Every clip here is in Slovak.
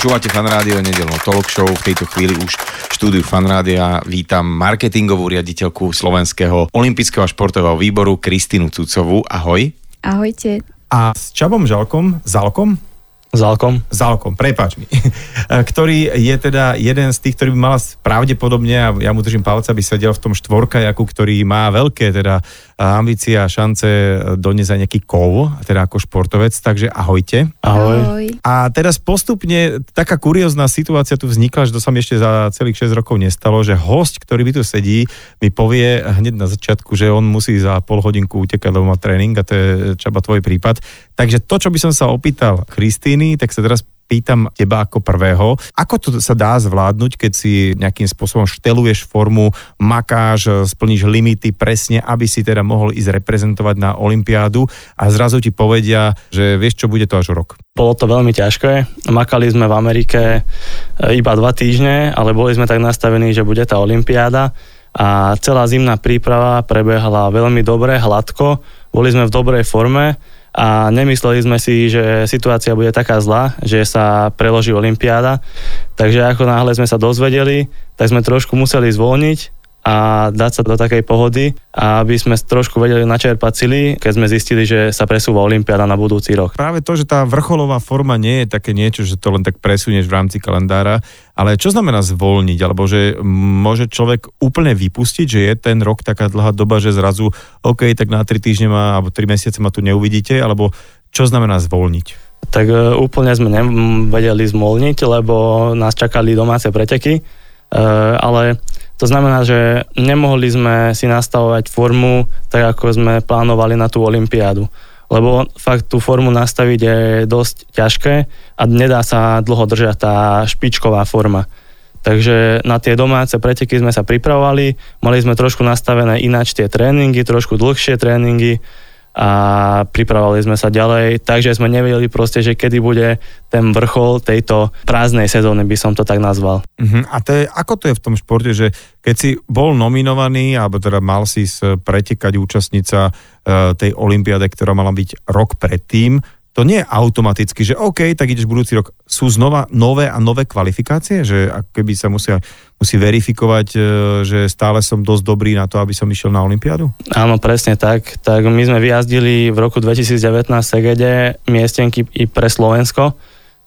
Počúvate Fan Rádio, nedelnú talk show. V tejto chvíli už v štúdiu Fan Rádia vítam marketingovú riaditeľku Slovenského olympijského a športového výboru Kristínu Cucovú. Ahoj. Ahojte. A s Čabom Žalkom, Zalkom, Zálkom. Zálkom, prepáč mi. ktorý je teda jeden z tých, ktorý by mal pravdepodobne, a ja mu držím palca, aby sedel v tom štvorkajaku, ktorý má veľké teda ambície a šance doniesť aj nejaký kov, teda ako športovec, takže ahojte. Ahoj. Ahoj. A teraz postupne taká kuriózna situácia tu vznikla, že to sa mi ešte za celých 6 rokov nestalo, že host, ktorý by tu sedí, mi povie hneď na začiatku, že on musí za pol hodinku utekať, lebo má tréning a to je čaba tvoj prípad. Takže to, čo by som sa opýtal Kristýny, tak sa teraz pýtam teba ako prvého, ako to sa dá zvládnuť, keď si nejakým spôsobom šteluješ formu, makáš, splníš limity presne, aby si teda mohol ísť reprezentovať na Olympiádu a zrazu ti povedia, že vieš čo, bude to až rok. Bolo to veľmi ťažké. Makali sme v Amerike e, iba dva týždne, ale boli sme tak nastavení, že bude tá Olympiáda a celá zimná príprava prebehla veľmi dobre, hladko, boli sme v dobrej forme a nemysleli sme si, že situácia bude taká zlá, že sa preloží Olympiáda. Takže ako náhle sme sa dozvedeli, tak sme trošku museli zvolniť a dať sa do takej pohody, aby sme trošku vedeli načerpať sily, keď sme zistili, že sa presúva Olympiáda na budúci rok. Práve to, že tá vrcholová forma nie je také niečo, že to len tak presunieš v rámci kalendára, ale čo znamená zvolniť? Alebo že môže človek úplne vypustiť, že je ten rok taká dlhá doba, že zrazu, OK, tak na 3 týždne ma, alebo 3 mesiace ma tu neuvidíte, alebo čo znamená zvolniť? Tak e, úplne sme nevedeli zmolniť, lebo nás čakali domáce preteky, e, ale to znamená, že nemohli sme si nastavovať formu tak, ako sme plánovali na tú olympiádu. Lebo fakt tú formu nastaviť je dosť ťažké a nedá sa dlho držať tá špičková forma. Takže na tie domáce preteky sme sa pripravovali, mali sme trošku nastavené ináč tie tréningy, trošku dlhšie tréningy, a pripravovali sme sa ďalej, takže sme nevedeli proste, že kedy bude ten vrchol tejto prázdnej sezóny, by som to tak nazval. Uh-huh. A to je, ako to je v tom športe, že keď si bol nominovaný, alebo teda mal si pretekať účastnica uh, tej olympiáde, ktorá mala byť rok predtým, to nie je automaticky, že OK, tak ideš budúci rok. Sú znova nové a nové kvalifikácie, že ak keby sa musia, musí verifikovať, e, že stále som dosť dobrý na to, aby som išiel na Olympiádu? Áno, presne tak. Tak my sme vyjazdili v roku 2019 v Segede miestenky i pre Slovensko,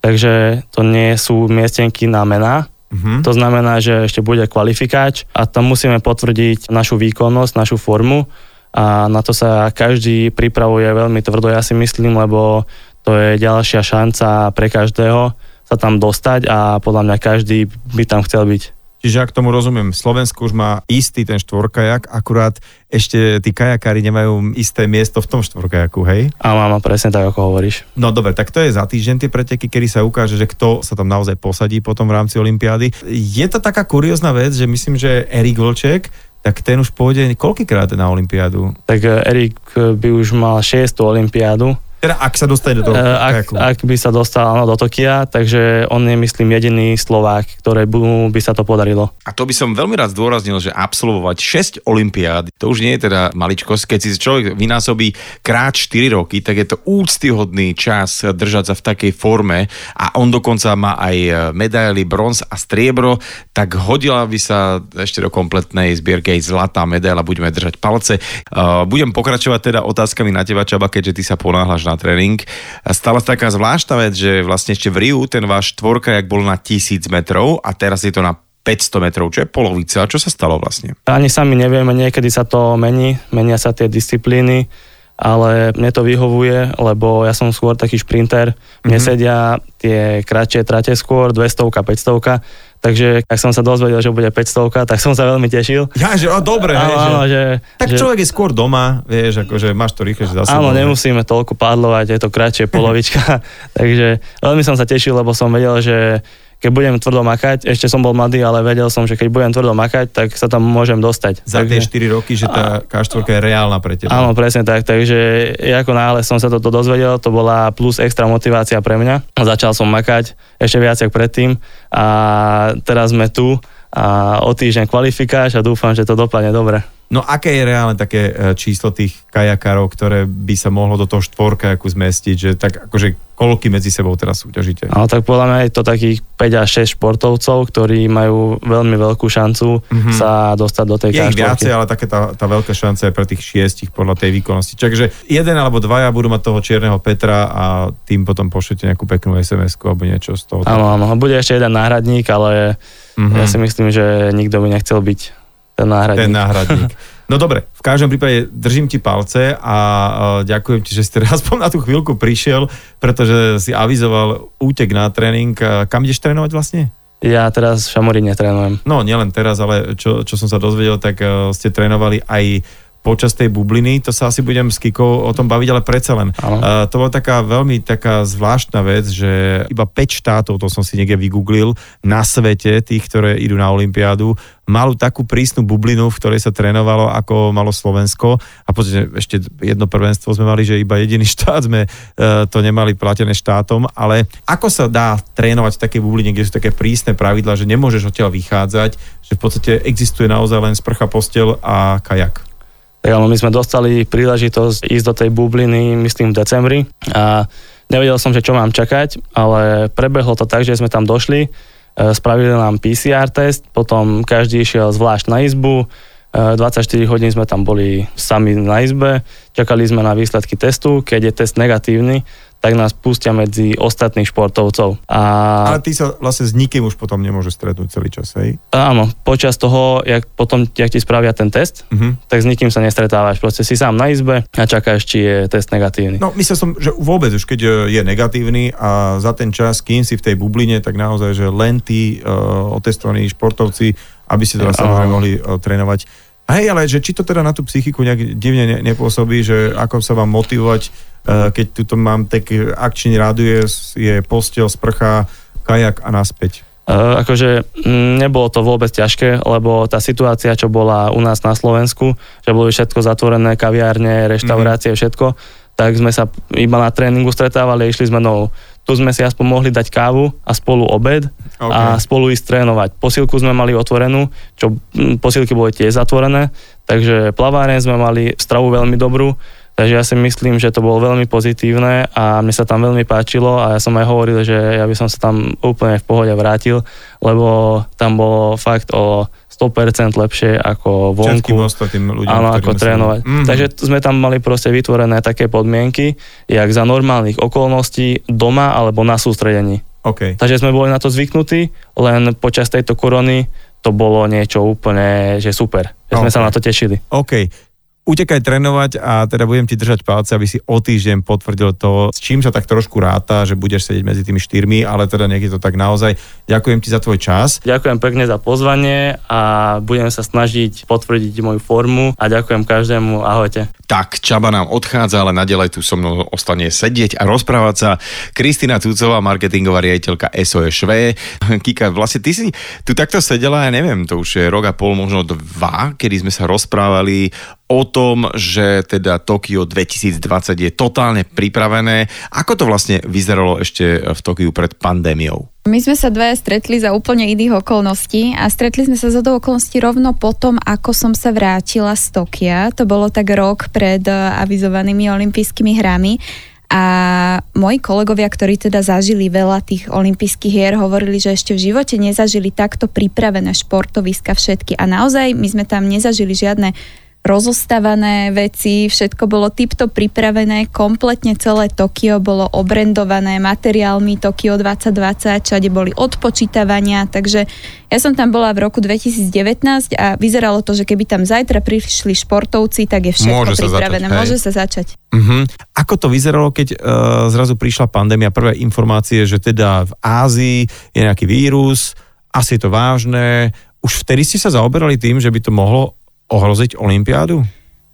takže to nie sú miestenky na mená, Uh-huh. To znamená, že ešte bude kvalifikáč a tam musíme potvrdiť našu výkonnosť, našu formu a na to sa každý pripravuje veľmi tvrdo, ja si myslím, lebo to je ďalšia šanca pre každého sa tam dostať a podľa mňa každý by tam chcel byť. Čiže ak tomu rozumiem, Slovensko už má istý ten štvorkajak, akurát ešte tí kajakári nemajú isté miesto v tom štvorkajaku, hej? Áno, áno, presne tak, ako hovoríš. No dobre, tak to je za týždeň tie preteky, kedy sa ukáže, že kto sa tam naozaj posadí potom v rámci Olympiády. Je to taká kuriózna vec, že myslím, že Erik Vlček tak ten už pôjde koľkýkrát na Olympiádu? Tak eh, Erik eh, by už mal 6. Olympiádu, teda ak sa dostane do toho uh, ak, ak by sa dostal áno, do Tokia, takže on je myslím jediný Slovák, ktoré by sa to podarilo. A to by som veľmi rád zdôraznil, že absolvovať 6 olympiád, to už nie je teda maličkosť, keď si človek vynásobí krát 4 roky, tak je to úctyhodný čas držať sa v takej forme a on dokonca má aj medaily bronz a striebro, tak hodila by sa ešte do kompletnej zbierky aj zlatá medaila, budeme držať palce. Uh, budem pokračovať teda otázkami na teba, Čaba, keďže ty sa ponáhľaš na na tréning. A stala sa taká zvláštna vec, že vlastne ešte v Riu ten váš jak bol na 1000 metrov a teraz je to na 500 metrov, čo je polovica. A čo sa stalo vlastne? Ani sami nevieme, niekedy sa to mení, menia sa tie disciplíny, ale mne to vyhovuje, lebo ja som skôr taký šprinter. Mne mm-hmm. sedia tie kratšie trate skôr, 200 500 Takže ak som sa dozvedel, že bude 500, tak som sa veľmi tešil. Ja, že o, dobre, áno, áno, že, Tak že, človek je skôr doma, vieš, akože máš to rýchle za Áno, nemusíme toľko padlovať, je to kratšie polovička. takže veľmi som sa tešil, lebo som vedel, že keď budem tvrdo makať, ešte som bol mladý, ale vedel som, že keď budem tvrdo makať, tak sa tam môžem dostať. Za takže, tie 4 roky, že tá K4 je reálna pre teba. Áno, presne tak, takže ako náhle som sa toto dozvedel, to bola plus extra motivácia pre mňa. Začal som makať ešte viac ako predtým a teraz sme tu a o týždeň kvalifikáš a dúfam, že to dopadne dobre. No aké je reálne také e, číslo tých kajakárov, ktoré by sa mohlo do toho štvorka zmestiť, že tak akože koľky medzi sebou teraz súťažíte? No tak podľa mňa je to takých 5 až 6 športovcov, ktorí majú veľmi veľkú šancu mm-hmm. sa dostať do tej Je ich viacej, ale také tá, tá veľká šanca je pre tých šiestich podľa tej výkonnosti. Takže jeden alebo dvaja budú mať toho čierneho Petra a tým potom pošlete nejakú peknú sms alebo niečo z toho. Áno, áno, bude ešte jeden náhradník, ale mm-hmm. ja si myslím, že nikto by nechcel byť ten náhradník. Ten náhradník. No dobre, v každom prípade držím ti palce a ďakujem ti, že si teraz na tú chvíľku prišiel, pretože si avizoval útek na tréning. Kam ideš trénovať vlastne? Ja teraz v Šamoríne trénujem. No, nielen teraz, ale čo, čo som sa dozvedel, tak ste trénovali aj počas tej bubliny, to sa asi budem s Kikou o tom baviť, ale predsa len. Uh, to bola taká veľmi taká zvláštna vec, že iba 5 štátov, to som si niekde vygooglil, na svete, tých, ktoré idú na Olympiádu, malú takú prísnu bublinu, v ktorej sa trénovalo, ako malo Slovensko. A podstate ešte jedno prvenstvo sme mali, že iba jediný štát sme uh, to nemali platené štátom, ale ako sa dá trénovať v takej bubline, kde sú také prísne pravidla, že nemôžeš odtiaľ vychádzať, že v podstate existuje naozaj len sprcha, postel a kajak? Tak my sme dostali príležitosť ísť do tej bubliny, myslím, v decembri. A nevedel som, že čo mám čakať, ale prebehlo to tak, že sme tam došli, e, spravili nám PCR test, potom každý išiel zvlášť na izbu, 24 e, hodín sme tam boli sami na izbe, čakali sme na výsledky testu, keď je test negatívny, tak nás pustia medzi ostatných športovcov. A... Ale ty sa vlastne s nikým už potom nemôže stretnúť celý čas, hej? Áno, počas toho, jak potom jak ti spravia ten test, uh-huh. tak s nikým sa nestretávaš. Proste si sám na izbe a čakáš, či je test negatívny. No myslel som, že vôbec už keď e, je negatívny a za ten čas, kým si v tej bubline, tak naozaj, že len tí uh, otestovaní športovci, aby ste teda samozrejme mohli uh, trénovať. Hej, ale že či to teda na tú psychiku nejak divne ne, nepôsobí, že ako sa vám motivovať keď tuto mám taký akčný rádius, je postel, sprcha, kajak a naspäť. Uh, akože m, nebolo to vôbec ťažké, lebo tá situácia, čo bola u nás na Slovensku, že boli všetko zatvorené, kaviárne, reštaurácie, mm-hmm. všetko, tak sme sa iba na tréningu stretávali, išli sme novou. Tu sme si aspoň mohli dať kávu a spolu obed okay. a spolu ísť trénovať. Posilku sme mali otvorenú, čo m, posilky boli tiež zatvorené, takže plaváren sme mali stravu veľmi dobrú, Takže ja si myslím, že to bolo veľmi pozitívne a mne sa tam veľmi páčilo a ja som aj hovoril, že ja by som sa tam úplne v pohode vrátil, lebo tam bolo fakt o 100% lepšie ako vonku. ľuďom, áno, ako trénovať. Mm-hmm. Takže sme tam mali proste vytvorené také podmienky, jak za normálnych okolností doma alebo na sústredení. Okay. Takže sme boli na to zvyknutí, len počas tejto korony to bolo niečo úplne, že super. Že okay. sme sa na to tešili. OK utekaj trénovať a teda budem ti držať palce, aby si o týždeň potvrdil to, s čím sa tak trošku ráta, že budeš sedieť medzi tými štyrmi, ale teda nech je to tak naozaj. Ďakujem ti za tvoj čas. Ďakujem pekne za pozvanie a budem sa snažiť potvrdiť moju formu a ďakujem každému. Ahojte. Tak, Čaba nám odchádza, ale nadalej tu so mnou ostane sedieť a rozprávať sa. Kristina Tucová, marketingová riaditeľka SOS Šve. Kika, vlastne ty si tu takto sedela, ja neviem, to už je rok a pol, možno dva, kedy sme sa rozprávali o tom, že teda Tokio 2020 je totálne pripravené. Ako to vlastne vyzeralo ešte v Tokiu pred pandémiou? My sme sa dvaja stretli za úplne iných okolností a stretli sme sa za do okolností rovno potom, ako som sa vrátila z Tokia. To bolo tak rok pred eh, avizovanými olympijskými hrami. A moji kolegovia, ktorí teda zažili veľa tých olympijských hier, hovorili, že ešte v živote nezažili takto pripravené športoviska všetky. A naozaj my sme tam nezažili žiadne rozostavané veci, všetko bolo typto pripravené, kompletne celé Tokio bolo obrendované materiálmi Tokio 2020, všade boli odpočítavania, takže ja som tam bola v roku 2019 a vyzeralo to, že keby tam zajtra prišli športovci, tak je všetko Môže pripravené. Sa začať, Môže sa začať. Uh-huh. Ako to vyzeralo, keď uh, zrazu prišla pandémia, prvé informácie, že teda v Ázii je nejaký vírus, asi je to vážne, už vtedy ste sa zaoberali tým, že by to mohlo ohroziť Olympiádu?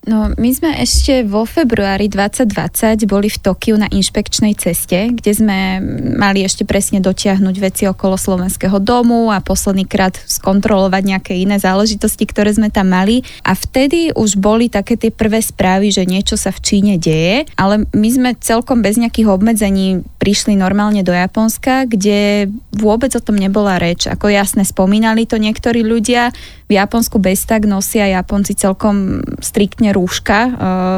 No, my sme ešte vo februári 2020 boli v Tokiu na inšpekčnej ceste, kde sme mali ešte presne dotiahnuť veci okolo Slovenského domu a posledný krát skontrolovať nejaké iné záležitosti, ktoré sme tam mali. A vtedy už boli také tie prvé správy, že niečo sa v Číne deje, ale my sme celkom bez nejakých obmedzení prišli normálne do Japonska, kde vôbec o tom nebola reč. Ako jasne spomínali to niektorí ľudia, V Japonsku bez tak nosia Japonci celkom striktne rúška uh,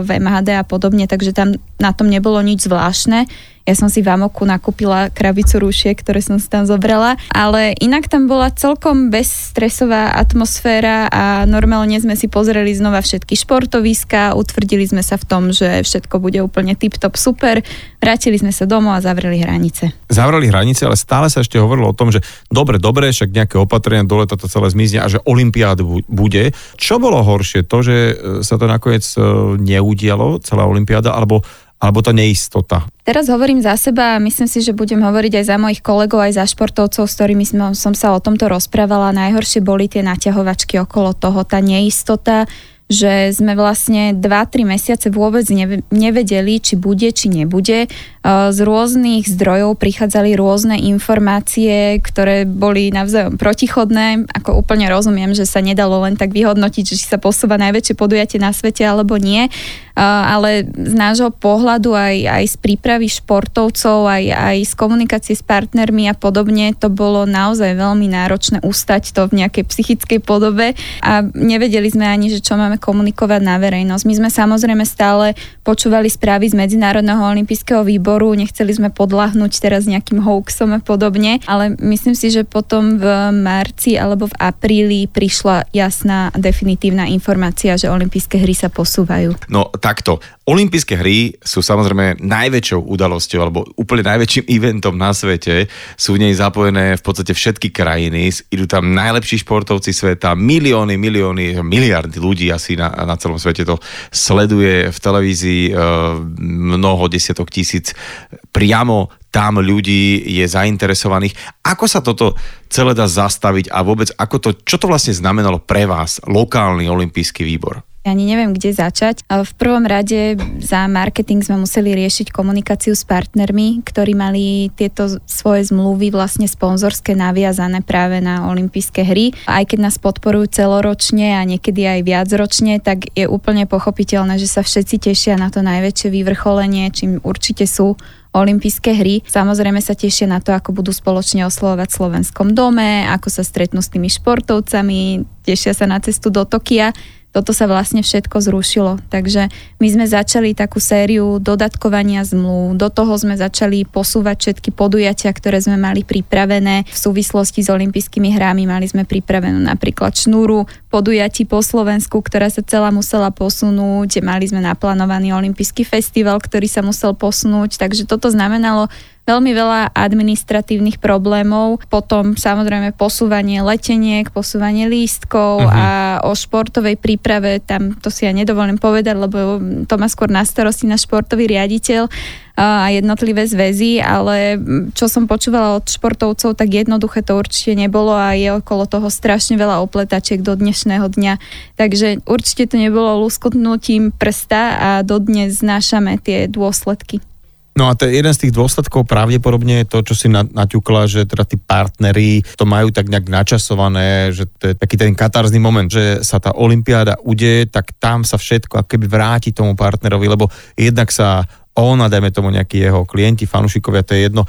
v MHD a podobne, takže tam na tom nebolo nič zvláštne. Ja som si v Amoku nakúpila krabicu rúšiek, ktoré som si tam zobrala, ale inak tam bola celkom bezstresová atmosféra a normálne sme si pozreli znova všetky športoviska, utvrdili sme sa v tom, že všetko bude úplne tip-top super, vrátili sme sa domov a zavreli hranice. Zavreli hranice, ale stále sa ešte hovorilo o tom, že dobre, dobre, však nejaké opatrenia dole to celé zmizne a že Olympiád bude. Čo bolo horšie? To, že e, sa to nakoniec e, neudialo, celá Olympiáda, alebo alebo tá neistota? Teraz hovorím za seba a myslím si, že budem hovoriť aj za mojich kolegov, aj za športovcov, s ktorými som, som sa o tomto rozprávala. Najhoršie boli tie naťahovačky okolo toho, tá neistota, že sme vlastne 2-3 mesiace vôbec nevedeli, či bude, či nebude. Z rôznych zdrojov prichádzali rôzne informácie, ktoré boli navzájom protichodné. Ako úplne rozumiem, že sa nedalo len tak vyhodnotiť, či sa posúva najväčšie podujatie na svete alebo nie. Ale z nášho pohľadu aj, aj z prípravy športovcov, aj, aj z komunikácie s partnermi a podobne, to bolo naozaj veľmi náročné ustať to v nejakej psychickej podobe a nevedeli sme ani, že čo máme komunikovať na verejnosť. My sme samozrejme stále počúvali správy z Medzinárodného olympijského výboru, nechceli sme podľahnúť teraz nejakým hoaxom a podobne, ale myslím si, že potom v marci alebo v apríli prišla jasná definitívna informácia, že olympijské hry sa posúvajú. No takto, Olympijské hry sú samozrejme najväčšou udalosťou alebo úplne najväčším eventom na svete. Sú v nej zapojené v podstate všetky krajiny, idú tam najlepší športovci sveta, milióny, milióny, miliardy ľudí asi na, na celom svete to sleduje v televízii, e, mnoho desiatok tisíc priamo tam ľudí je zainteresovaných. Ako sa toto celé dá zastaviť a vôbec ako to, čo to vlastne znamenalo pre vás, lokálny olimpijský výbor? Ani neviem, kde začať. V prvom rade za marketing sme museli riešiť komunikáciu s partnermi, ktorí mali tieto svoje zmluvy vlastne sponzorské naviazané práve na olympijské hry. Aj keď nás podporujú celoročne a niekedy aj viacročne, tak je úplne pochopiteľné, že sa všetci tešia na to najväčšie vyvrcholenie, čím určite sú olympijské hry. Samozrejme sa tešia na to, ako budú spoločne oslovať v Slovenskom dome, ako sa stretnú s tými športovcami, tešia sa na cestu do Tokia toto sa vlastne všetko zrušilo. Takže my sme začali takú sériu dodatkovania zmluv, do toho sme začali posúvať všetky podujatia, ktoré sme mali pripravené v súvislosti s olympijskými hrami. Mali sme pripravenú napríklad šnúru podujatí po Slovensku, ktorá sa celá musela posunúť. Mali sme naplánovaný olympijský festival, ktorý sa musel posunúť. Takže toto znamenalo veľmi veľa administratívnych problémov, potom samozrejme posúvanie leteniek, posúvanie lístkov uh-huh. a o športovej príprave, tam to si ja nedovolím povedať, lebo to má skôr na starosti na športový riaditeľ a jednotlivé zväzy, ale čo som počúvala od športovcov, tak jednoduché to určite nebolo a je okolo toho strašne veľa opletačiek do dnešného dňa. Takže určite to nebolo luskotnutím prsta a dodnes znášame tie dôsledky. No a je jeden z tých dôsledkov pravdepodobne je to, čo si naťukla, že teda tí partneri to majú tak nejak načasované, že to je taký ten katarzný moment, že sa tá olympiáda udeje, tak tam sa všetko ako keby vráti tomu partnerovi, lebo jednak sa on a dajme tomu nejakí jeho klienti, fanúšikovia, to je jedno,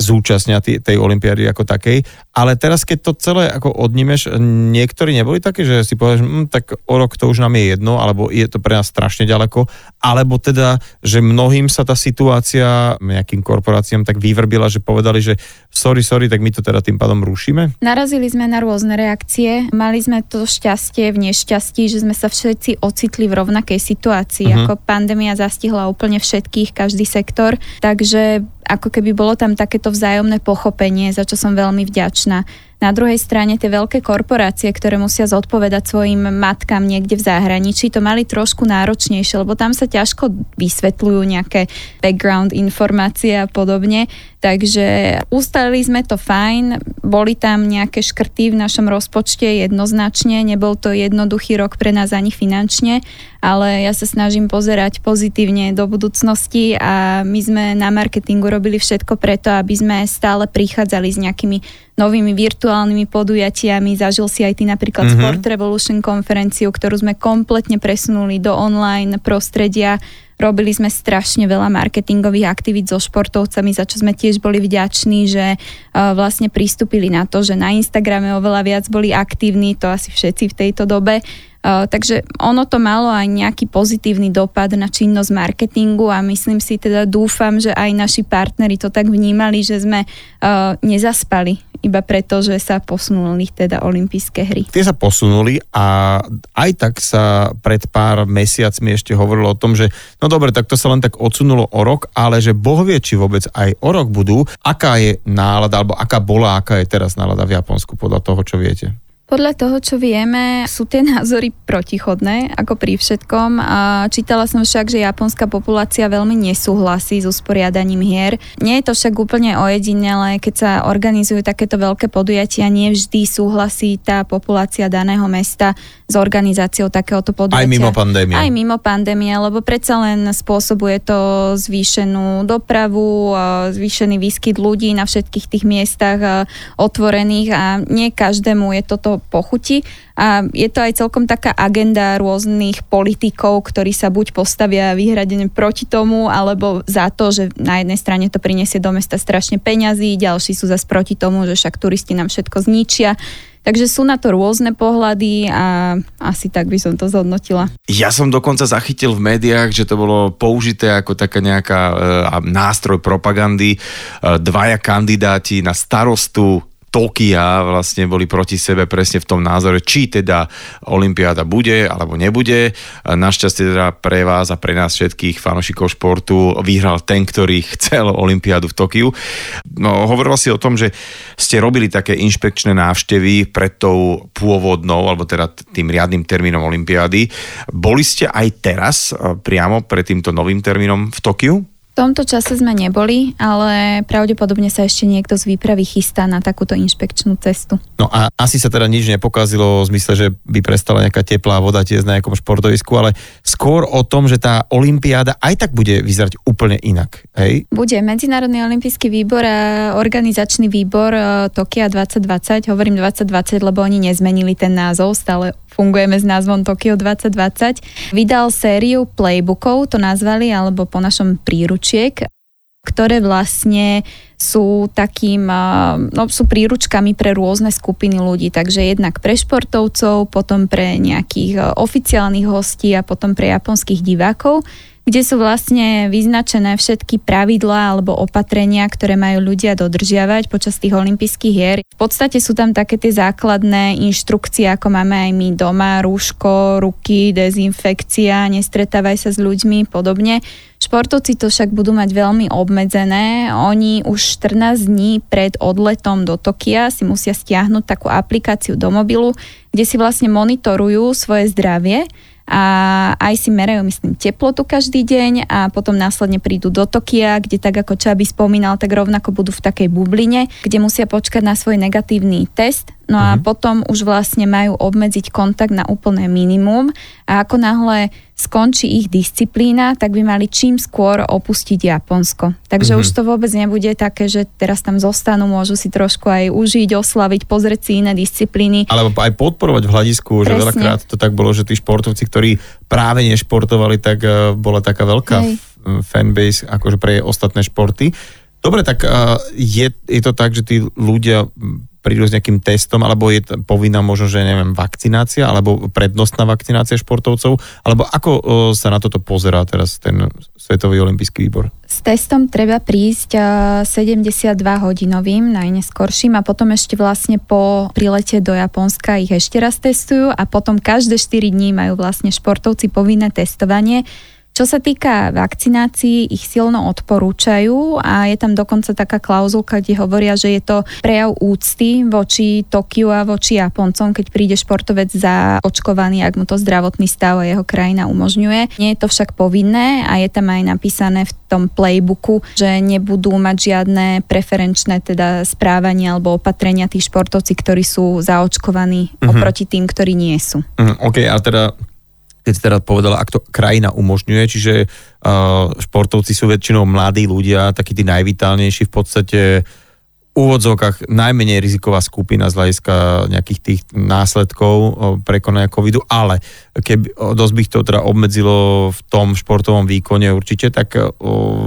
zúčastnia tej, tej olympiády ako takej. Ale teraz, keď to celé ako odnímeš, niektorí neboli také, že si povieš, hm, tak o rok to už nám je jedno, alebo je to pre nás strašne ďaleko, alebo teda, že mnohým sa tá situácia nejakým korporáciám tak vyvrbila, že povedali, že sorry, sorry, tak my to teda tým pádom rušíme? Narazili sme na rôzne reakcie. Mali sme to šťastie v nešťastí, že sme sa všetci ocitli v rovnakej situácii, uh-huh. ako pandémia zastihla úplne všetkých, každý sektor. Takže ako keby bolo tam takéto vzájomné pochopenie, za čo som veľmi vďačná. Na druhej strane tie veľké korporácie, ktoré musia zodpovedať svojim matkám niekde v zahraničí, to mali trošku náročnejšie, lebo tam sa ťažko vysvetľujú nejaké background informácie a podobne. Takže ustalili sme to fajn, boli tam nejaké škrty v našom rozpočte jednoznačne, nebol to jednoduchý rok pre nás ani finančne, ale ja sa snažím pozerať pozitívne do budúcnosti a my sme na marketingu robili všetko preto, aby sme stále prichádzali s nejakými novými virtuálnymi podujatiami. Zažil si aj ty napríklad mm-hmm. Sport Revolution konferenciu, ktorú sme kompletne presunuli do online prostredia Robili sme strašne veľa marketingových aktivít so športovcami, za čo sme tiež boli vďační, že uh, vlastne pristúpili na to, že na Instagrame oveľa viac boli aktívni, to asi všetci v tejto dobe. Uh, takže ono to malo aj nejaký pozitívny dopad na činnosť marketingu a myslím si teda dúfam, že aj naši partneri to tak vnímali, že sme uh, nezaspali iba preto, že sa posunuli teda olympijské hry. Tie sa posunuli a aj tak sa pred pár mesiacmi ešte hovorilo o tom, že no dobre, tak to sa len tak odsunulo o rok, ale že Boh vie, či vôbec aj o rok budú. Aká je nálada, alebo aká bola, aká je teraz nálada v Japonsku podľa toho, čo viete? Podľa toho, čo vieme, sú tie názory protichodné, ako pri všetkom. A čítala som však, že japonská populácia veľmi nesúhlasí s usporiadaním hier. Nie je to však úplne ojedinelé, keď sa organizujú takéto veľké podujatia, nie vždy súhlasí tá populácia daného mesta s organizáciou takéhoto podujatia. Aj mimo pandémie. Aj mimo pandémie, lebo predsa len spôsobuje to zvýšenú dopravu, zvýšený výskyt ľudí na všetkých tých miestach otvorených a nie každému je toto pochuti. A je to aj celkom taká agenda rôznych politikov, ktorí sa buď postavia vyhradene proti tomu, alebo za to, že na jednej strane to prinesie do mesta strašne peňazí, ďalší sú zase proti tomu, že však turisti nám všetko zničia. Takže sú na to rôzne pohľady a asi tak by som to zhodnotila. Ja som dokonca zachytil v médiách, že to bolo použité ako taká nejaká e, nástroj propagandy. E, dvaja kandidáti na starostu Tokia vlastne boli proti sebe presne v tom názore, či teda Olympiáda bude alebo nebude. Našťastie teda pre vás a pre nás všetkých fanošikov športu vyhral ten, ktorý chcel Olympiádu v Tokiu. No, hovorila si o tom, že ste robili také inšpekčné návštevy pred tou pôvodnou, alebo teda tým riadnym termínom Olympiády. Boli ste aj teraz eh, priamo pred týmto novým termínom v Tokiu? V tomto čase sme neboli, ale pravdepodobne sa ešte niekto z výpravy chystá na takúto inšpekčnú cestu. No a asi sa teda nič nepokazilo v zmysle, že by prestala nejaká teplá voda tiesť na nejakom športovisku, ale skôr o tom, že tá olympiáda aj tak bude vyzerať úplne inak. Hej? Bude. Medzinárodný olimpijský výbor a organizačný výbor e, Tokia 2020, hovorím 2020, lebo oni nezmenili ten názov, stále fungujeme s názvom Tokio 2020, vydal sériu playbookov, to nazvali, alebo po našom príručiek, ktoré vlastne sú takým, no sú príručkami pre rôzne skupiny ľudí, takže jednak pre športovcov, potom pre nejakých oficiálnych hostí a potom pre japonských divákov kde sú vlastne vyznačené všetky pravidlá alebo opatrenia, ktoré majú ľudia dodržiavať počas tých olympijských hier. V podstate sú tam také tie základné inštrukcie, ako máme aj my doma, rúško, ruky, dezinfekcia, nestretávaj sa s ľuďmi, podobne. Športovci to však budú mať veľmi obmedzené. Oni už 14 dní pred odletom do Tokia si musia stiahnuť takú aplikáciu do mobilu, kde si vlastne monitorujú svoje zdravie a aj si merajú, myslím, teplotu každý deň a potom následne prídu do Tokia, kde tak ako Čaby spomínal, tak rovnako budú v takej bubline, kde musia počkať na svoj negatívny test No a uh-huh. potom už vlastne majú obmedziť kontakt na úplné minimum a ako náhle skončí ich disciplína, tak by mali čím skôr opustiť Japonsko. Takže uh-huh. už to vôbec nebude také, že teraz tam zostanú, môžu si trošku aj užiť, oslaviť, pozrieť si iné disciplíny. Alebo aj podporovať v hľadisku, Presne. že veľakrát to tak bolo, že tí športovci, ktorí práve nešportovali, tak uh, bola taká veľká Hej. fanbase akože pre ostatné športy. Dobre, tak uh, je, je to tak, že tí ľudia prídu s nejakým testom, alebo je povinná možno, že neviem, vakcinácia, alebo prednostná vakcinácia športovcov, alebo ako sa na toto pozerá teraz ten Svetový olimpijský výbor? S testom treba prísť 72 hodinovým najneskorším a potom ešte vlastne po prilete do Japonska ich ešte raz testujú a potom každé 4 dní majú vlastne športovci povinné testovanie čo sa týka vakcinácií, ich silno odporúčajú a je tam dokonca taká klauzulka, kde hovoria, že je to prejav úcty voči Tokiu a voči Japoncom, keď príde športovec za očkovaný, ak mu to zdravotný stav a jeho krajina umožňuje. Nie je to však povinné a je tam aj napísané v tom playbooku, že nebudú mať žiadne preferenčné teda správanie alebo opatrenia tí športovci, ktorí sú zaočkovaní mm-hmm. oproti tým, ktorí nie sú. Mm, OK, a teda keď si teda povedala, ak to krajina umožňuje, čiže uh, športovci sú väčšinou mladí ľudia, takí tí najvitálnejší v podstate úvodzovkách najmenej riziková skupina z hľadiska nejakých tých následkov prekonania covidu, ale keby dosť by to teda obmedzilo v tom športovom výkone určite, tak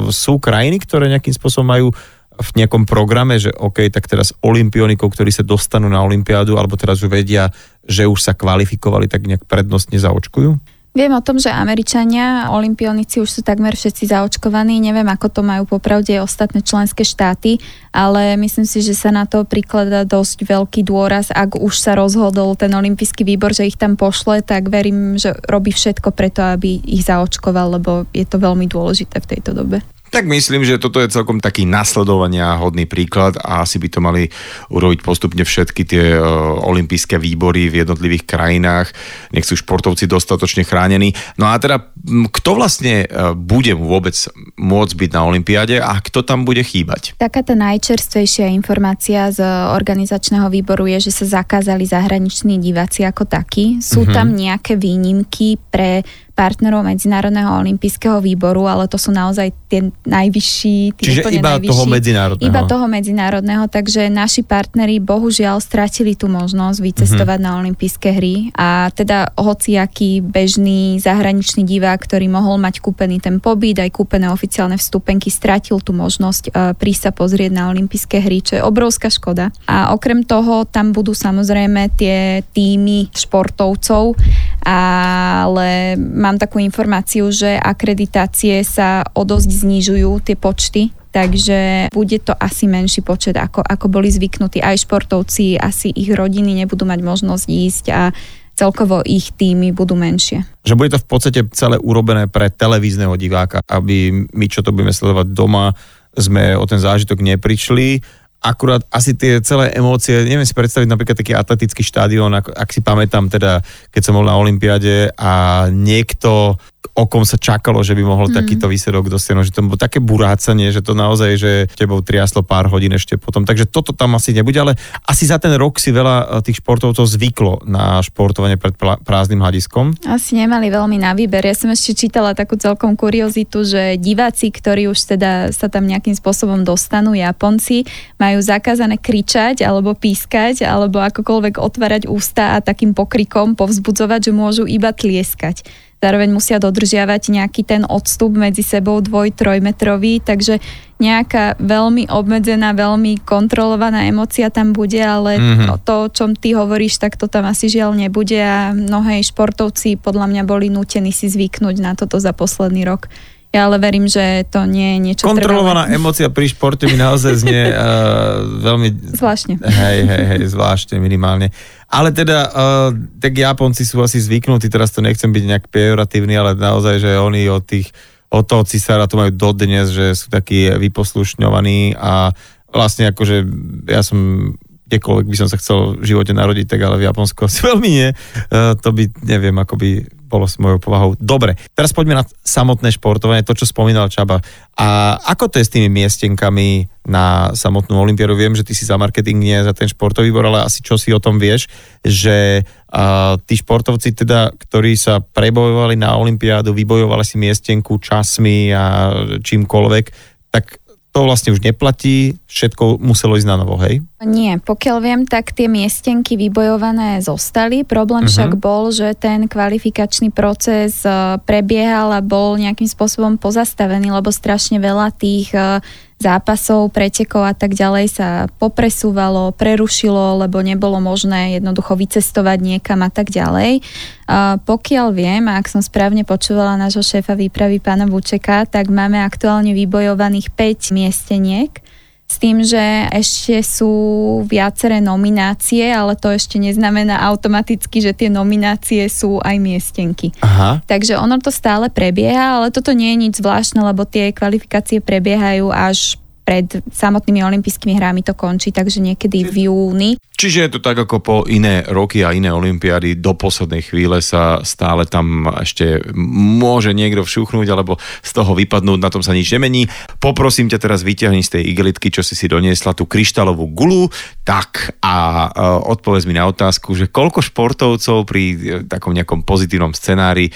sú krajiny, ktoré nejakým spôsobom majú v nejakom programe, že OK, tak teraz olimpionikov, ktorí sa dostanú na olympiádu, alebo teraz už vedia, že už sa kvalifikovali, tak nejak prednostne zaočkujú? Viem o tom, že Američania, olimpionici už sú takmer všetci zaočkovaní, neviem ako to majú popravde ostatné členské štáty, ale myslím si, že sa na to prikladá dosť veľký dôraz, ak už sa rozhodol ten olimpijský výbor, že ich tam pošle, tak verím, že robí všetko preto, aby ich zaočkoval, lebo je to veľmi dôležité v tejto dobe. Tak myslím, že toto je celkom taký nasledovania hodný príklad a asi by to mali urobiť postupne všetky tie uh, olympijské výbory v jednotlivých krajinách. Nech sú športovci dostatočne chránení. No a teda, kto vlastne uh, bude vôbec môcť byť na olympiáde a kto tam bude chýbať? Taká tá najčerstvejšia informácia z organizačného výboru je, že sa zakázali zahraniční diváci ako takí. Sú uh-huh. tam nejaké výnimky pre partnerov Medzinárodného olympijského výboru, ale to sú naozaj tie najvyšší. Tie Čiže iba najvyšší, toho medzinárodného. Iba toho medzinárodného, takže naši partneri bohužiaľ stratili tú možnosť vycestovať mm-hmm. na olympijské hry a teda hociaký bežný zahraničný divák, ktorý mohol mať kúpený ten pobyt, aj kúpené oficiálne vstupenky, stratil tú možnosť uh, prísť sa pozrieť na olympijské hry, čo je obrovská škoda. A okrem toho tam budú samozrejme tie týmy športovcov, ale mám takú informáciu, že akreditácie sa o dosť znižujú, tie počty, takže bude to asi menší počet, ako, ako boli zvyknutí. Aj športovci, asi ich rodiny nebudú mať možnosť ísť a celkovo ich týmy budú menšie. Že bude to v podstate celé urobené pre televízneho diváka, aby my, čo to budeme sledovať doma, sme o ten zážitok neprišli akurát asi tie celé emócie, neviem si predstaviť napríklad taký atletický štádion, ak, ak si pamätám teda, keď som bol na Olympiade a niekto o kom sa čakalo, že by mohol mm. takýto výsledok dosiahnuť, že to bolo také burácanie, že to naozaj, že tebou triaslo pár hodín ešte potom. Takže toto tam asi nebude, ale asi za ten rok si veľa eh, tých športovcov zvyklo na športovanie pred prázdnym hľadiskom. Asi nemali veľmi na výber. Ja som ešte čítala takú celkom kuriozitu, že diváci, ktorí už teda sa tam nejakým spôsobom dostanú, Japonci, majú zakázané kričať alebo pískať alebo akokoľvek otvárať ústa a takým pokrikom povzbudzovať, že môžu iba tlieskať zároveň musia dodržiavať nejaký ten odstup medzi sebou dvoj, trojmetrový, takže nejaká veľmi obmedzená, veľmi kontrolovaná emocia tam bude, ale mm-hmm. to, o čom ty hovoríš, tak to tam asi žiaľ nebude a mnohé športovci podľa mňa boli nútení si zvyknúť na toto za posledný rok. Ja ale verím, že to nie je niečo Kontrolovaná trvalé. emocia pri športe mi naozaj znie uh, veľmi... Zvláštne. Hej, hej, hej, zvláštne minimálne. Ale teda, uh, tak Japonci sú asi zvyknutí, teraz to nechcem byť nejak pejoratívny, ale naozaj, že oni od tých od toho cisára to majú dodnes, že sú takí vyposlušňovaní a vlastne akože ja som kdekoľvek by som sa chcel v živote narodiť, tak ale v Japonsku asi veľmi nie. Uh, to by, neviem, ako by bolo s mojou povahou. Dobre, teraz poďme na samotné športovanie, to, čo spomínal Čaba. A ako to je s tými miestenkami na samotnú olimpiádu? Viem, že ty si za marketing, nie za ten športový výbor, ale asi čo si o tom vieš, že a, tí športovci teda, ktorí sa prebojovali na olimpiádu, vybojovali si miestenku časmi a čímkoľvek, tak to vlastne už neplatí, všetko muselo ísť na novo, hej? Nie, pokiaľ viem, tak tie miestenky vybojované zostali. Problém uh-huh. však bol, že ten kvalifikačný proces e, prebiehal a bol nejakým spôsobom pozastavený, lebo strašne veľa tých e, zápasov, pretekov a tak ďalej sa popresúvalo, prerušilo, lebo nebolo možné jednoducho vycestovať niekam a tak ďalej. A pokiaľ viem, a ak som správne počúvala nášho šéfa výpravy pána Vučeka, tak máme aktuálne vybojovaných 5 miesteniek s tým, že ešte sú viaceré nominácie, ale to ešte neznamená automaticky, že tie nominácie sú aj miestenky. Aha. Takže ono to stále prebieha, ale toto nie je nič zvláštne, lebo tie kvalifikácie prebiehajú až pred samotnými olympijskými hrami to končí, takže niekedy v júni. Čiže je to tak ako po iné roky a iné olympiády, do poslednej chvíle sa stále tam ešte môže niekto všuchnúť alebo z toho vypadnúť, na tom sa nič nemení. Poprosím ťa teraz vyťahni z tej igelitky, čo si si doniesla, tú kryštálovú gulu, tak a uh, odpovedz mi na otázku, že koľko športovcov pri uh, takom nejakom pozitívnom scenári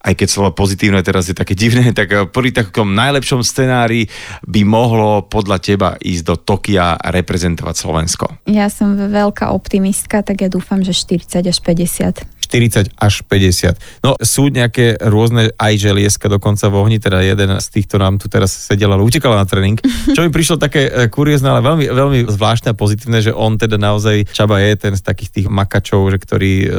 aj keď slovo pozitívne teraz je také divné, tak eh, pri takom najlepšom scenári by mohlo podľa teba ísť do Tokia reprezentovať Slovensko? Ja som veľká optimistka, tak ja dúfam, že 40 až 50. 40 až 50. No sú nejaké rôzne aj želieska dokonca v ohni, teda jeden z týchto nám tu teraz sedel, ale utekala na tréning. Čo mi prišlo také eh, kuriózne, ale veľmi, veľmi zvláštne a pozitívne, že on teda naozaj, Čaba je ten z takých tých makačov, že ktorý uh,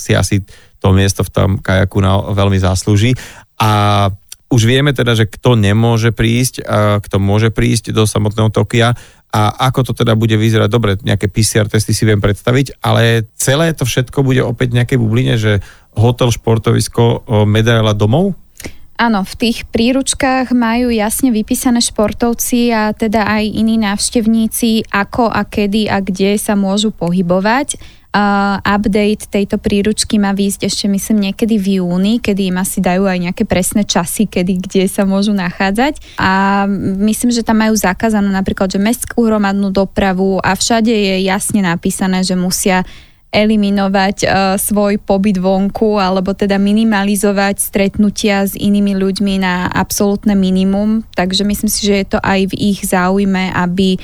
si asi to miesto v tom kajaku na, veľmi zaslúži. A už vieme teda, že kto nemôže prísť, a kto môže prísť do samotného Tokia a ako to teda bude vyzerať. Dobre, nejaké PCR testy si viem predstaviť, ale celé to všetko bude opäť nejaké bubline, že hotel, športovisko, medaila domov? Áno, v tých príručkách majú jasne vypísané športovci a teda aj iní návštevníci, ako a kedy a kde sa môžu pohybovať. Uh, update tejto príručky má výjsť ešte myslím niekedy v júni, kedy im asi dajú aj nejaké presné časy, kedy kde sa môžu nachádzať. A myslím, že tam majú zakázanú napríklad, že mestskú hromadnú dopravu a všade je jasne napísané, že musia eliminovať uh, svoj pobyt vonku alebo teda minimalizovať stretnutia s inými ľuďmi na absolútne minimum. Takže myslím si, že je to aj v ich záujme, aby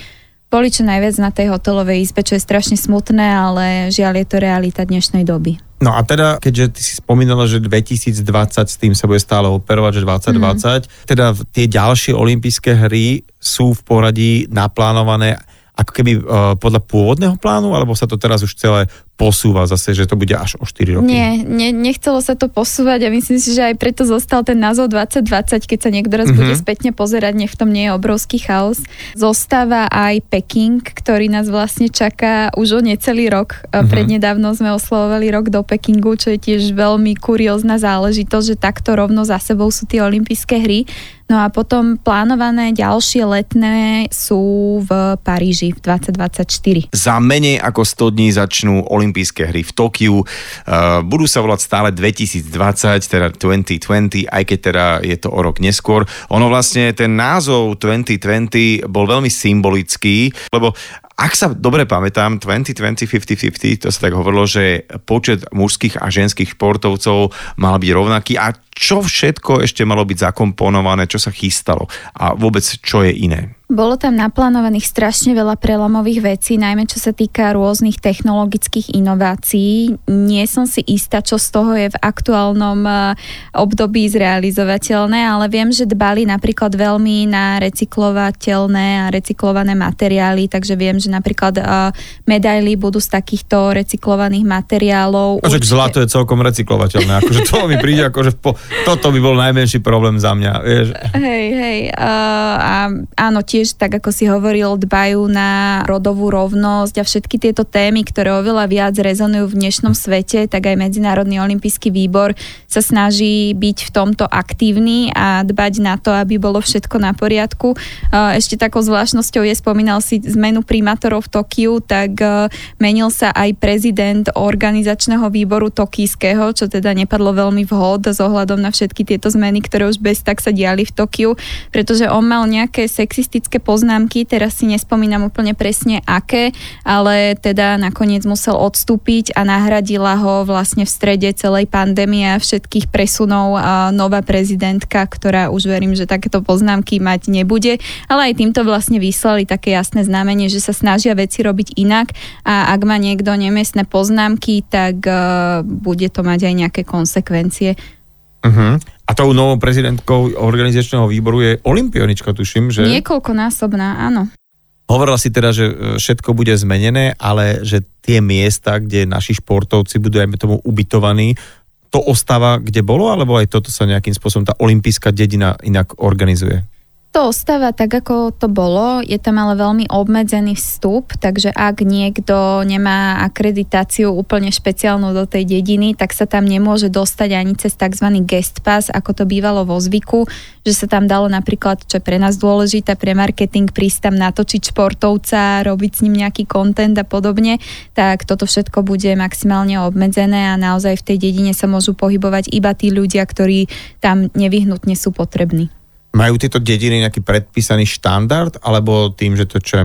boli čo najviac na tej hotelovej izbe, čo je strašne smutné, ale žiaľ je to realita dnešnej doby. No a teda, keďže ty si spomínala, že 2020 s tým sa bude stále operovať, že 2020, mm. teda tie ďalšie olympijské hry sú v poradí naplánované ako keby uh, podľa pôvodného plánu, alebo sa to teraz už celé posúva zase, že to bude až o 4 roky? Nie, ne, nechcelo sa to posúvať a myslím si, že aj preto zostal ten názov 2020, keď sa niekto raz mm-hmm. bude spätne pozerať, nech v tom nie je obrovský chaos. Zostáva aj Peking, ktorý nás vlastne čaká už o necelý rok. Mm-hmm. Prednedávno sme oslovovali rok do Pekingu, čo je tiež veľmi kuriózna záležitosť, že takto rovno za sebou sú tie olympijské hry. No a potom plánované ďalšie letné sú v Paríži v 2024. Za menej ako 100 dní začnú olympijské hry v Tokiu. Uh, budú sa volať stále 2020, teda 2020, aj keď teda je to o rok neskôr. Ono vlastne, ten názov 2020 bol veľmi symbolický, lebo ak sa dobre pamätám, 2020-50-50, to sa tak hovorilo, že počet mužských a ženských športovcov mal byť rovnaký a čo všetko ešte malo byť zakomponované, čo sa chystalo a vôbec čo je iné. Bolo tam naplánovaných strašne veľa prelomových vecí, najmä čo sa týka rôznych technologických inovácií. Nie som si istá, čo z toho je v aktuálnom eh, období zrealizovateľné, ale viem, že dbali napríklad veľmi na recyklovateľné a recyklované materiály, takže viem, že napríklad eh, medaily budú z takýchto recyklovaných materiálov. A že zlato je celkom recyklovateľné, akože to mi príde, akože po, toto by bol najmenší problém za mňa. Vieš. Hej, hej, uh, a áno, tiež, tak ako si hovoril, dbajú na rodovú rovnosť a všetky tieto témy, ktoré oveľa viac rezonujú v dnešnom svete, tak aj Medzinárodný olimpijský výbor sa snaží byť v tomto aktívny a dbať na to, aby bolo všetko na poriadku. Ešte takou zvláštnosťou je, spomínal si zmenu primátorov v Tokiu, tak e, menil sa aj prezident organizačného výboru tokijského, čo teda nepadlo veľmi vhod s ohľadom na všetky tieto zmeny, ktoré už bez tak sa diali v Tokiu, pretože on mal nejaké sexistické faktické poznámky, teraz si nespomínam úplne presne aké, ale teda nakoniec musel odstúpiť a nahradila ho vlastne v strede celej pandémie a všetkých presunov a nová prezidentka, ktorá už verím, že takéto poznámky mať nebude, ale aj týmto vlastne vyslali také jasné znamenie, že sa snažia veci robiť inak a ak má niekto nemiestne poznámky, tak uh, bude to mať aj nejaké konsekvencie. Uh-huh. A tou novou prezidentkou organizačného výboru je olimpionička, tuším, že... Niekoľkonásobná, áno. Hovorila si teda, že e, všetko bude zmenené, ale že tie miesta, kde naši športovci budú, aj tomu, ubytovaní, to ostáva, kde bolo, alebo aj toto sa nejakým spôsobom tá olimpijská dedina inak organizuje? To ostáva tak, ako to bolo. Je tam ale veľmi obmedzený vstup, takže ak niekto nemá akreditáciu úplne špeciálnu do tej dediny, tak sa tam nemôže dostať ani cez tzv. guest pass, ako to bývalo vo zvyku, že sa tam dalo napríklad, čo je pre nás dôležité, pre marketing, prísť tam natočiť športovca, robiť s ním nejaký content a podobne, tak toto všetko bude maximálne obmedzené a naozaj v tej dedine sa môžu pohybovať iba tí ľudia, ktorí tam nevyhnutne sú potrební. Majú tieto dediny nejaký predpísaný štandard, alebo tým, že to čo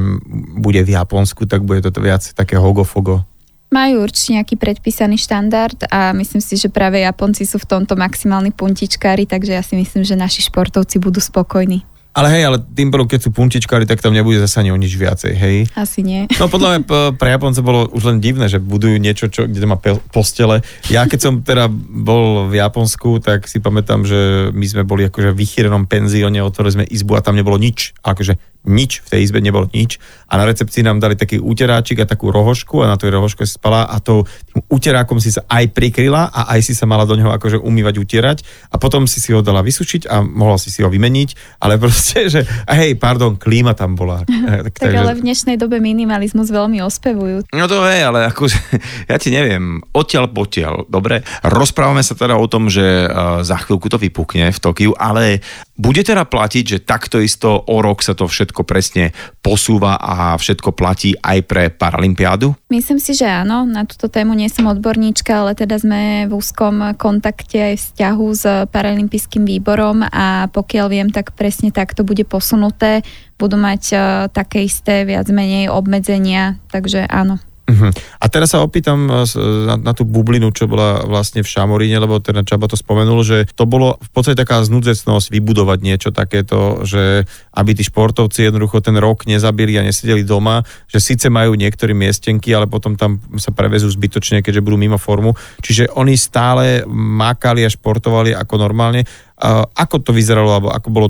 bude v Japonsku, tak bude toto viac také hogofogo? Majú určite nejaký predpísaný štandard a myslím si, že práve Japonci sú v tomto maximálni puntičkári, takže ja si myslím, že naši športovci budú spokojní. Ale hej, ale tým pádom, keď sú puntičkári, tak tam nebude zase ani o nič viacej, hej? Asi nie. No podľa mňa pre Japonce bolo už len divné, že budujú niečo, čo, kde má postele. Ja keď som teda bol v Japonsku, tak si pamätám, že my sme boli akože v vychýrenom penzióne, otvorili sme izbu a tam nebolo nič. Akože nič, v tej izbe nebolo nič a na recepcii nám dali taký úteráčik a takú rohošku a na tej rohoške si spala a to tým úterákom si sa aj prikryla a aj si sa mala do neho akože umývať, utierať a potom si si ho dala vysušiť a mohla si si ho vymeniť, ale proste, že a hej, pardon, klíma tam bola. tak, tak ale v dnešnej dobe minimalizmus veľmi ospevujú. No to je, ale akože, ja ti neviem, odtiaľ potiaľ, dobre? Rozprávame sa teda o tom, že uh, za chvíľku to vypukne v Tokiu, ale bude teda platiť, že takto isto o rok sa to všetko presne posúva a všetko platí aj pre Paralympiádu? Myslím si, že áno. Na túto tému nie som odborníčka, ale teda sme v úzkom kontakte aj vzťahu s Paralympijským výborom a pokiaľ viem, tak presne takto bude posunuté. Budú mať uh, také isté viac menej obmedzenia, takže áno. Uh-huh. A teraz sa opýtam eh, na, na tú bublinu, čo bola vlastne v Šamoríne, lebo ten Čaba to spomenul, že to bolo v podstate taká znudzecnosť vybudovať niečo takéto, že aby tí športovci jednoducho ten rok nezabili a nesedeli doma, že síce majú niektorí miestenky, ale potom tam sa prevezú zbytočne, keďže budú mimo formu. Čiže oni stále mákali a športovali ako normálne. Uh, ako to vyzeralo, alebo ako bolo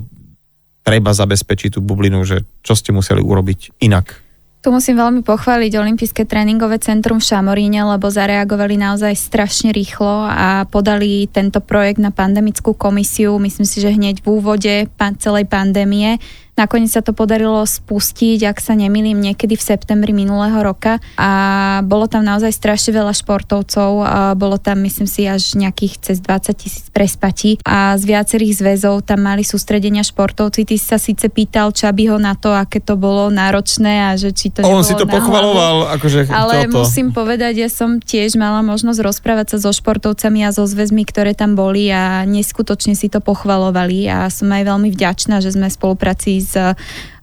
treba zabezpečiť tú bublinu, že čo ste museli urobiť inak? Tu musím veľmi pochváliť Olympijské tréningové centrum v Šamoríne, lebo zareagovali naozaj strašne rýchlo a podali tento projekt na pandemickú komisiu, myslím si, že hneď v úvode celej pandémie Nakoniec sa to podarilo spustiť, ak sa nemýlim, niekedy v septembri minulého roka a bolo tam naozaj strašne veľa športovcov, a bolo tam myslím si až nejakých cez 20 tisíc prespatí a z viacerých zväzov tam mali sústredenia športovci. Ty sa síce pýtal Čabyho na to, aké to bolo náročné a že či to On si to pochvaloval, akože Ale toto. musím povedať, ja som tiež mala možnosť rozprávať sa so športovcami a so zväzmi, ktoré tam boli a neskutočne si to pochvalovali a som aj veľmi vďačná, že sme v spolupráci s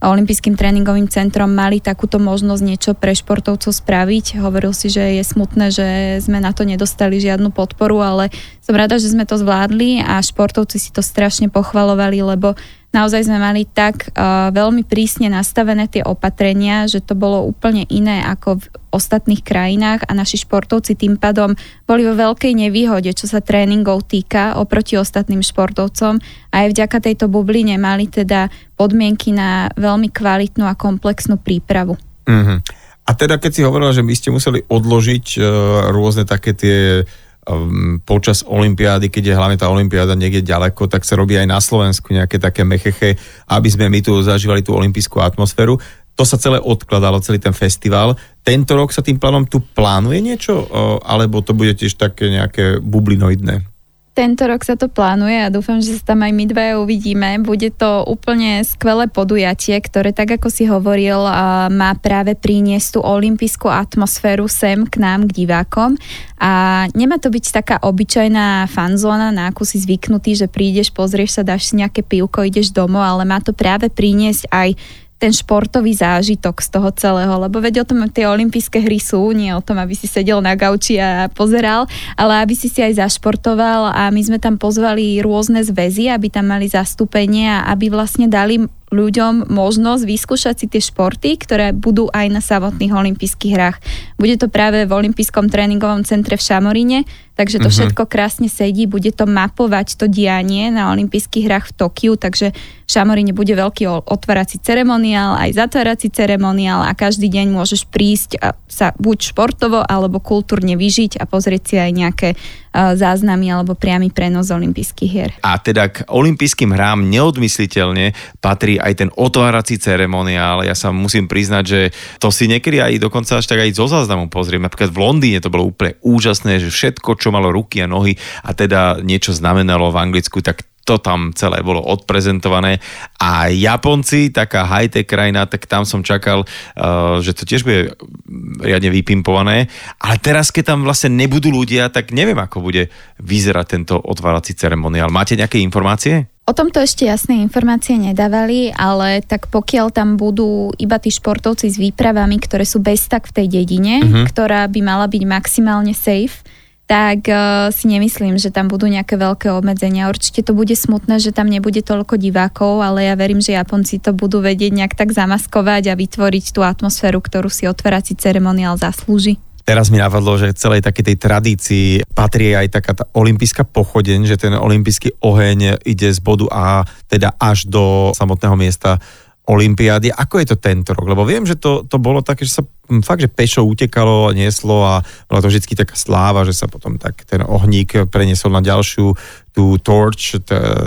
Olympijským tréningovým centrom mali takúto možnosť niečo pre športovcov spraviť. Hovoril si, že je smutné, že sme na to nedostali žiadnu podporu, ale som rada, že sme to zvládli a športovci si to strašne pochvalovali, lebo naozaj sme mali tak uh, veľmi prísne nastavené tie opatrenia, že to bolo úplne iné ako v ostatných krajinách a naši športovci tým pádom boli vo veľkej nevýhode, čo sa tréningov týka oproti ostatným športovcom a aj vďaka tejto bubline mali teda podmienky na veľmi kvalitnú a komplexnú prípravu. Uh-huh. A teda keď si hovorila, že vy ste museli odložiť uh, rôzne také tie um, počas olympiády, keď je hlavne tá olympiáda niekde ďaleko, tak sa robí aj na Slovensku nejaké také mecheche, aby sme my tu zažívali tú olympijskú atmosféru. To sa celé odkladalo, celý ten festival. Tento rok sa tým plánom tu plánuje niečo, alebo to bude tiež také nejaké bublinoidné? Tento rok sa to plánuje a dúfam, že sa tam aj my dve uvidíme. Bude to úplne skvelé podujatie, ktoré, tak ako si hovoril, má práve priniesť tú olympijskú atmosféru sem k nám, k divákom. A nemá to byť taká obyčajná fanzóna, na akú si zvyknutý, že prídeš, pozrieš sa, dáš si nejaké pivko, ideš domov, ale má to práve priniesť aj ten športový zážitok z toho celého, lebo veď o tom tie olympijské hry sú, nie o tom, aby si sedel na gauči a pozeral, ale aby si si aj zašportoval a my sme tam pozvali rôzne zväzy, aby tam mali zastúpenie a aby vlastne dali ľuďom možnosť vyskúšať si tie športy, ktoré budú aj na samotných olympijských hrách. Bude to práve v olympijskom tréningovom centre v Šamoríne, takže to uh-huh. všetko krásne sedí, bude to mapovať to dianie na olympijských hrách v Tokiu, takže v Šamoríne bude veľký otvárací ceremoniál, aj zatvárací ceremoniál a každý deň môžeš prísť a sa buď športovo alebo kultúrne vyžiť a pozrieť si aj nejaké záznamy alebo priamy prenos olympijských hier. A teda k olympijským hrám neodmysliteľne patrí aj ten otvárací ceremoniál. Ja sa musím priznať, že to si niekedy aj dokonca až tak aj zo záznamu pozriem. Napríklad v Londýne to bolo úplne úžasné, že všetko, čo malo ruky a nohy a teda niečo znamenalo v Anglicku, tak to tam celé bolo odprezentované. A Japonci, taká high-tech krajina, tak tam som čakal, uh, že to tiež bude riadne vypimpované. Ale teraz, keď tam vlastne nebudú ľudia, tak neviem, ako bude vyzerať tento otvárací ceremoniál. Máte nejaké informácie? O tomto ešte jasné informácie nedávali, ale tak pokiaľ tam budú iba tí športovci s výpravami, ktoré sú bez tak v tej dedine, uh-huh. ktorá by mala byť maximálne safe, tak uh, si nemyslím, že tam budú nejaké veľké obmedzenia. Určite to bude smutné, že tam nebude toľko divákov, ale ja verím, že Japonci to budú vedieť nejak tak zamaskovať a vytvoriť tú atmosféru, ktorú si otvárací ceremoniál zaslúži. Teraz mi napadlo, že celej takej tej tradícii patrí aj taká tá olimpijská pochodeň, že ten olimpijský oheň ide z bodu A teda až do samotného miesta Olympiády. Ako je to tento rok? Lebo viem, že to, to bolo také, že sa fakt, že pešo utekalo a nieslo a bola to vždy taká sláva, že sa potom tak ten ohník preniesol na ďalšiu tú torch,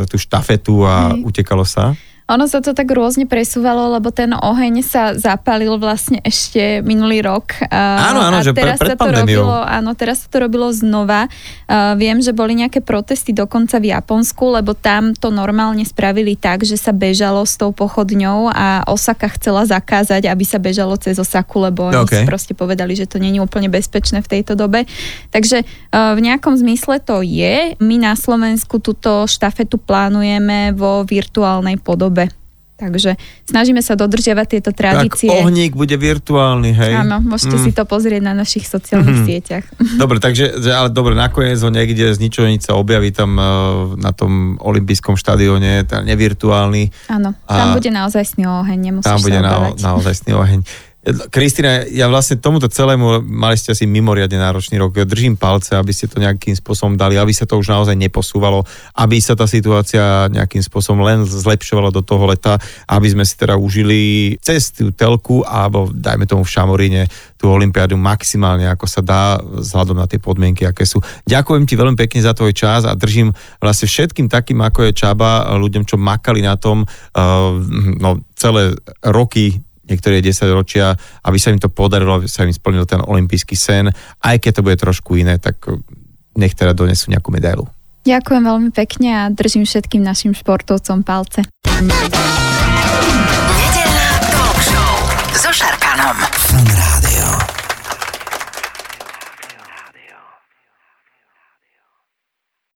tú štafetu a Hej. utekalo sa. Ono sa to tak rôzne presúvalo, lebo ten oheň sa zapalil vlastne ešte minulý rok. Áno, áno, a že teraz pre, pred sa to robilo, áno, teraz sa to robilo znova. Uh, viem, že boli nejaké protesty dokonca v Japonsku, lebo tam to normálne spravili tak, že sa bežalo s tou pochodňou a Osaka chcela zakázať, aby sa bežalo cez Osaku, lebo oni okay. proste povedali, že to není úplne bezpečné v tejto dobe. Takže uh, v nejakom zmysle to je. My na Slovensku túto štafetu plánujeme vo virtuálnej podobe Takže snažíme sa dodržiavať tieto tradície. Tak ohník bude virtuálny, hej? Áno, môžete mm. si to pozrieť na našich sociálnych mm. sieťach. Dobre, takže, ale dobre, nakoniec ho niekde z ničoho nič sa objaví tam uh, na tom olympijskom štadióne, ten nevirtuálny. Áno, tam bude naozaj oheň, nemusíš Tam bude na, naozaj oheň. Kristýna, ja vlastne tomuto celému, mali ste asi mimoriadne náročný rok, držím palce, aby ste to nejakým spôsobom dali, aby sa to už naozaj neposúvalo, aby sa tá situácia nejakým spôsobom len zlepšovala do toho leta, aby sme si teda užili cez tú telku alebo dajme tomu v Šamoríne tú olympiádu maximálne ako sa dá vzhľadom na tie podmienky, aké sú. Ďakujem ti veľmi pekne za tvoj čas a držím vlastne všetkým takým, ako je Čaba, ľuďom, čo makali na tom uh, no, celé roky niektoré 10 ročia, aby sa im to podarilo, aby sa im splnil ten olimpijský sen, aj keď to bude trošku iné, tak nech teda donesú nejakú medailu. Ďakujem veľmi pekne a držím všetkým našim športovcom palce.